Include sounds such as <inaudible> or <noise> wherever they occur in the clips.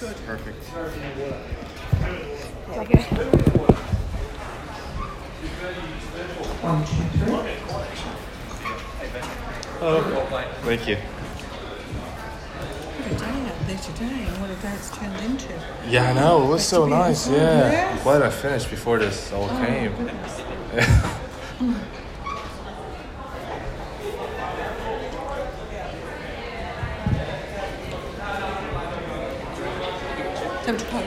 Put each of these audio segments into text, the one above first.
Perfect. One, two, three. Oh, thank you. What a day out there today and what a day it's turned into. Yeah, I know. It was so nice. Yeah. I'm glad I finished before this all Oh, came. <laughs> goodness. Time to go.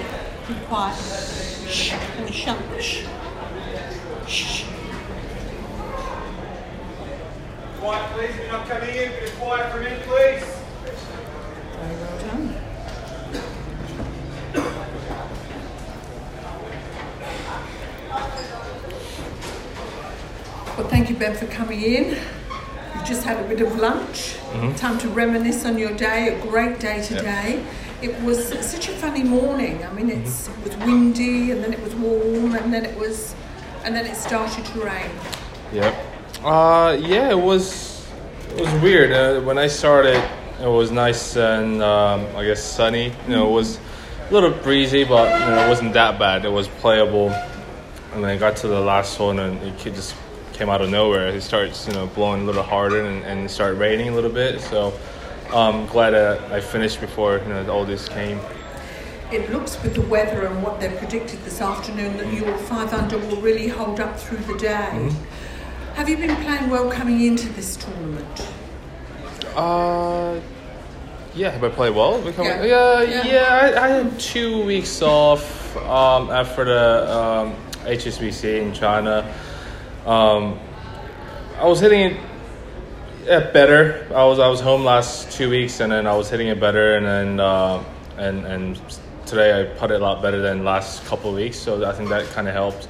Be quiet. Shh. And shut. Shh. Shh. Quiet, please. We're not coming in. Bit of quiet for a minute, please. Very well done. Well, thank you, Ben, for coming in. You've just had a bit of lunch. Mm-hmm. Time to reminisce on your day. A great day today. It was such a funny morning. I mean, it was windy, and then it was warm, and then it was, and then it started to rain. Yep. Uh, yeah, it was. It was weird. Uh, when I started, it was nice and um, I guess sunny. You know, it was a little breezy, but you know, it wasn't that bad. It was playable. And then I got to the last one, and it just came out of nowhere. It starts, you know, blowing a little harder, and, and it started raining a little bit. So, um, glad I finished before you know all this came. It looks with the weather and what they've predicted this afternoon that your five under will really hold up through the day. Have you been playing well coming into this tournament? Uh, yeah. Have I played well? Yeah. yeah, Yeah. yeah. I, I had two weeks off um, after the um, HSBC in China. Um, I was hitting it yeah, better. I was I was home last two weeks, and then I was hitting it better, and then uh, and and today I put it a lot better than last couple of weeks. So I think that kind of helped.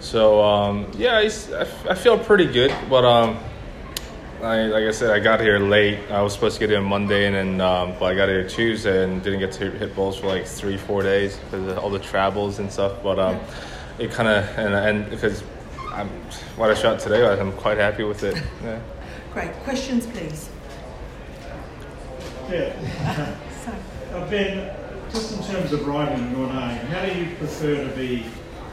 So um, yeah, I feel pretty good, but um, I, like I said, I got here late. I was supposed to get here Monday, and then um, but I got here Tuesday and didn't get to hit balls for like three, four days because of all the travels and stuff. But um, it kind of and and because I'm, what I shot today, I'm quite happy with it. <laughs> Yeah. Great. Questions, please. Yeah. So, <laughs> <laughs> Uh, Ben, just in terms of writing your name, how do you prefer to be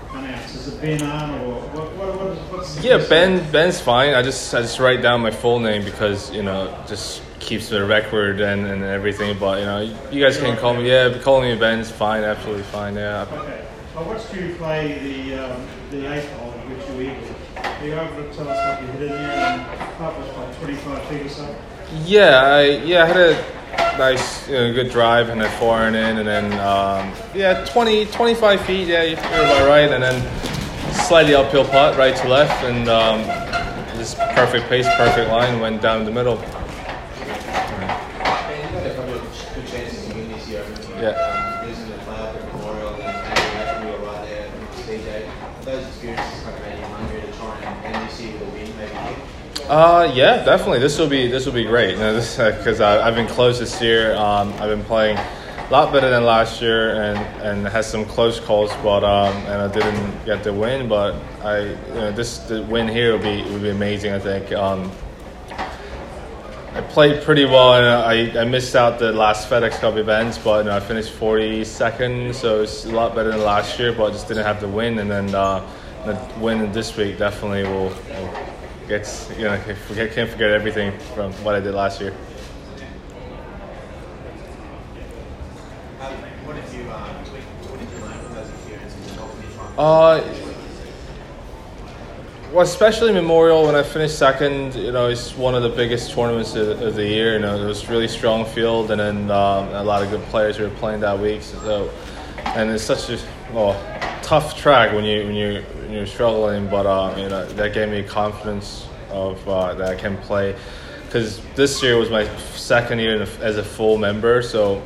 pronounced? Is it Ben Arn or what, what, what is, what's the Yeah, best- Ben. Ben's fine. I just I just write down my full name because you know just keeps the record and, and everything. But you know, you guys can call me. Yeah, calling me Ben's fine. Absolutely fine. Yeah. Okay. I watched you play the um, the eighth hole, which you eagled. Are you able to tell you hit in there? And that was like 25 feet or so. Yeah, I yeah I had a nice you know, good drive and then four iron in and then um, yeah 20 25 feet yeah you're about right and then slightly uphill putt right to left and um, just perfect pace perfect line went down the middle. And you've had a couple of good chances to win this year. haven't? Yeah. Those experiences kind of made you hungry to try and end this year with win, maybe? Uh, yeah, definitely. This will be this will be great. You know, because <laughs> I've been close this year. Um, I've been playing a lot better than last year, and and had some close calls, but um, and I didn't get the win. But I, you know, this the win here would be would be amazing. I think. Um, I played pretty well, and I, I missed out the last FedEx Cup events, but you know, I finished 42nd, so it's a lot better than last year. But I just didn't have the win, and then uh, the win this week definitely will. will gets you know I forget, can't forget everything from what I did last year. What did you, what did you learn from those experiences and help you try and Uh, well, especially Memorial when I finished second, you know, it's one of the biggest tournaments of, of the year. You know, it was really strong field, and then um, a lot of good players were playing that week. So, and it's such a well tough track when you when you when you're struggling, but uh, you know that gave me confidence of uh, that I can play. Because this year was my second year as a full member, so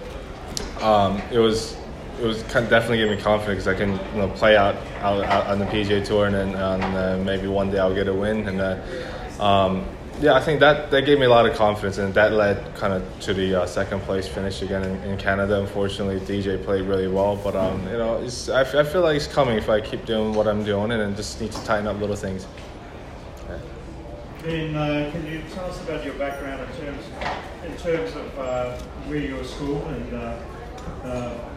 um, it was it was kind of definitely giving me confidence I can you know play out, out, out on the PGA Tour and on, uh, maybe one day I'll get a win and uh, um, yeah I think that that gave me a lot of confidence and that led kind of to the uh, second place finish again in, in Canada. Unfortunately, DJ played really well, but um, you know I, feel like it's coming if I keep doing what I'm doing and just need to tighten up little things. Then uh, can you tell us about your background in terms in terms of uh, where you were school and uh, uh,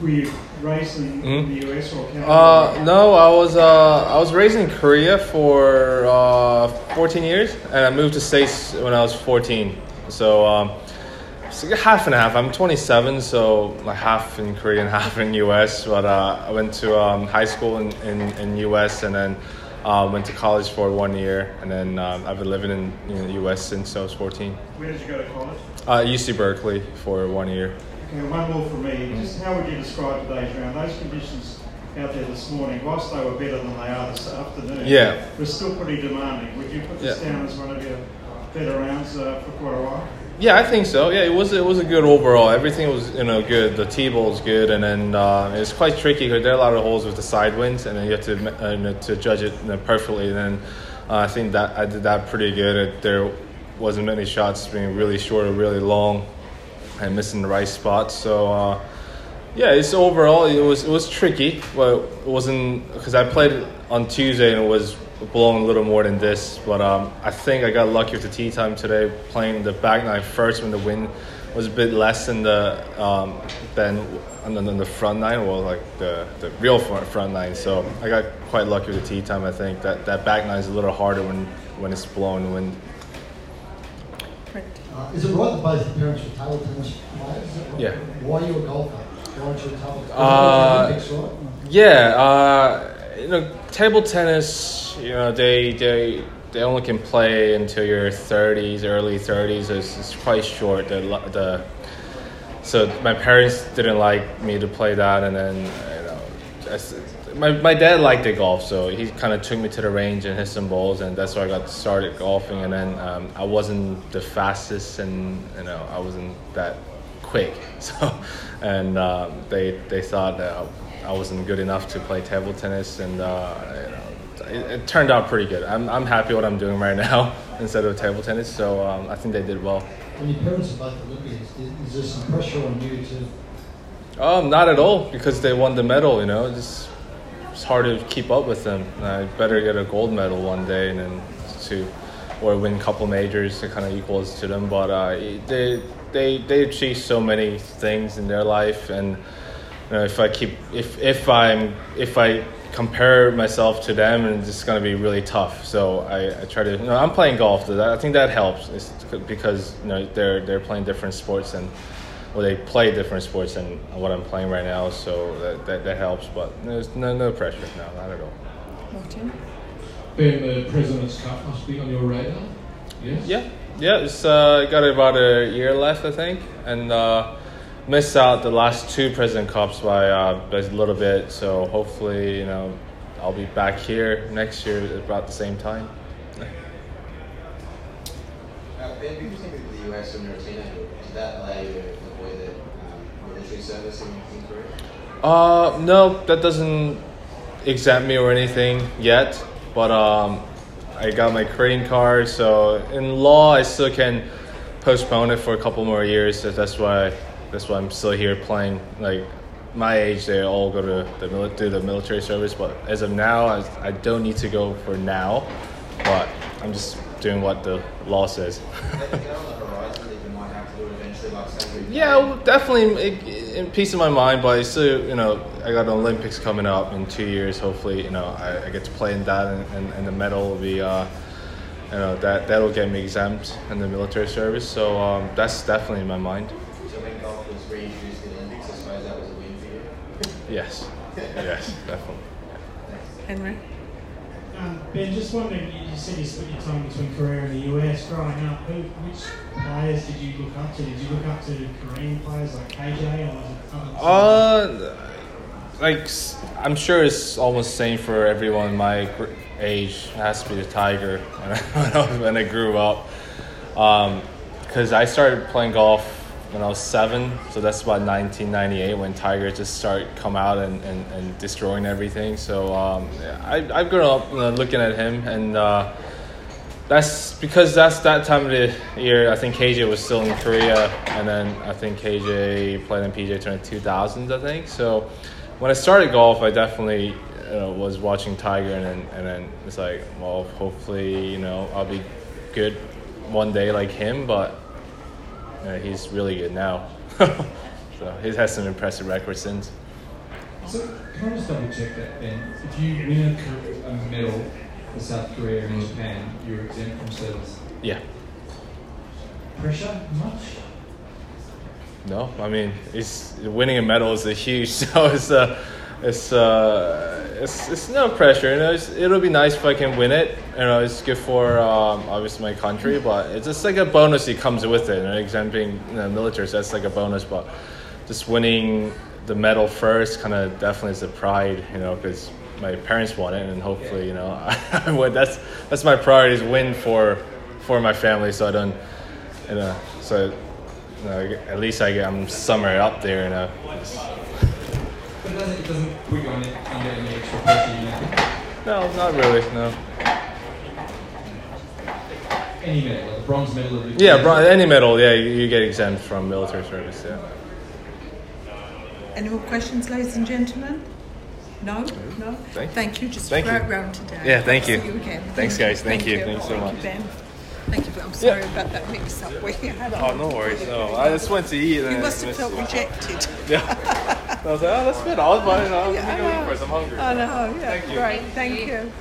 were you raised in, in the US or Canada? Uh, no, I was uh, I was raised in Korea for uh, 14 years, and I moved to States when I was 14. So, um, half and half. I'm 27, so like half in Korea and <laughs> half in US. But uh, I went to um, high school in, in, in US, and then uh, went to college for one year, and then um, I've been living in, in the US since I was 14. Where did you go to college? Uh, UC Berkeley for one year. Okay, one more from me. Just how would you describe today's round? Those conditions out there this morning, whilst they were better than they are this afternoon, Yeah. were still pretty demanding. Would you put this Yeah. down as one of your better rounds uh, for quite a while? Yeah, I think so. Yeah, it was it was a good overall. Everything was you know good. The tee ball was good, and then uh, it's quite tricky because there are a lot of holes with the side winds, and then you have to uh, you know, to judge it you know, perfectly. And then uh, I think that I did that pretty good. It, there wasn't many shots being really short or really long, and missing the right spot. So uh, yeah, it's overall it was it was tricky, but it wasn't because I played on Tuesday and it was blowing a little more than this. But um, I think I got lucky with the tee time today, playing the back nine first when the wind was a bit less than the um, than the front nine, well, like the the real front, front nine. So I got quite lucky with the tee time. I think that that back nine is a little harder when when it's blowing wind. Uh, is it right that both your parents were table tennis? Yeah. Why are you a golfer? Why aren't you a table tennis? Uh, Yeah, uh, you know, table tennis. You know, they they they only can play until your thirties, early thirties. It's, it's quite short. The the so my parents didn't like me to play that, and then you know, that's- my my dad liked the golf, so he kind of took me to the range and hit some balls, and that's where I got started golfing. And then um, I wasn't the fastest, and you know, I wasn't that quick. <laughs> So, and um, they they thought that I wasn't good enough to play table tennis, and uh, you know, it, it turned out pretty good. I'm I'm happy what I'm doing right <laughs> now instead of table tennis. So um, I think they did well. When your parents are both Olympians, is, is there some pressure on you to? Um, not at all because they won the medal. You know, just it's hard to keep up with them. I better get a gold medal one day and then to or win a couple majors to kind of equals to them. But uh, they they they achieve so many things in their life, and you know, if I keep if if I'm if I compare myself to them, and it's going to be really tough. So I, I try to. You know, I'm playing golf. I think that helps. It's because you know they're they're playing different sports and well, they play different sports than what I'm playing right now, so that, that, that helps. But there's no no pressure, no, not at all. Martin. Ben, the President's Cup must be on your radar. Yes. Yeah, yeah. It's uh, got about a year left, I think, and uh, missed out the last two President Cups by, uh, by a little bit. So hopefully, you know, I'll be back here next year at about the same time. Uh, ben, because you moved to the US when you were a teenager, did that allow you to avoid the um, military Uh, no, that doesn't exempt me or anything yet. But um, I got my Korean card, so in law I still can postpone it for a couple more years. So that's why that's why I'm still here playing. Like my age, they all go to the do the military service. But as of now, I, I don't need to go for now. But I'm just doing what the law says. Is that is that on the horizon that you might have to do it eventually, like say we Yeah, well, definitely in- in peace of my mind. But I still, you know, I got the Olympics coming up in two years. Hopefully, you know, I, I get to play in that, and, and, and the medal will be, uh, you know, that that'll get me exempt in the military service. So um, that's definitely in my mind. So when golf was reintroduced in the Olympics, I suppose that was a win for you. Yes, <laughs> yes, definitely. Henry. Um, ben, just wondering, you said you split your time between Korea and the US growing up. Who, which players did you look up to? Did you look up to Korean players like KJ or was it other? Uh, like I'm sure it's almost same for everyone my age. It has to be the Tiger when <laughs> I, when I, when I grew up. Because I started playing golf when I was seven, so that's about 1998 when Tiger just started come out and, and, and destroying everything. So um, I I've grown up know, looking at him and. Uh, that's because that's that time of the year. I think KJ was still in Korea, and then I think KJ played in PJ Tour in 2000s. I think so. When I started golf, I definitely you know, was watching Tiger, and then and then it's like, well, hopefully, you know, I'll be good one day like him. But know, he's really good now. <laughs> so he has some impressive records since. So can I just double check that then? If you win a, a medal for South Korea and Japan, you're exempt from service. Yeah. Pressure much? No, I mean, it's winning a medal is a huge. <laughs> So it's a, it's uh, it's it's no pressure. You know, it's, it'll be nice if I can win it. You know, it's good for um, obviously my country, but it's just like a bonus that comes with it. You know, exempting you know, military, so that's like a bonus. But just winning the medal first, kind of definitely is a pride. You know, because my parents won it, and hopefully, you know, <laughs> I win. That's that's my priority is win for for my family, so I don't, you know, so. You know, at least I get, I'm somewhere up there, you know. It's- But it doesn't, it doesn't put you on it, under any extra pressure, you know? No, not really. No. Any medal, like a bronze medal of the Yeah, bro, any medal. Yeah, you, you get exempt from military service. Yeah. Any more questions, ladies and gentlemen? No? No? Thank you. you. Just Thank throw you. round today. Yeah, thank See you. you again. Thanks, Thank guys. Thank you. Thanks so Thank much. you, Ben. Thank you. I'm sorry about that mix up <laughs> we had. Oh, no worries. No, I just went to eat. And You I must have missed felt it. rejected. <laughs> Yeah. I was like, oh, that's good. I was buying. I was Yeah, I thinking know. for some. I know, yeah, Thank you. great, thank you.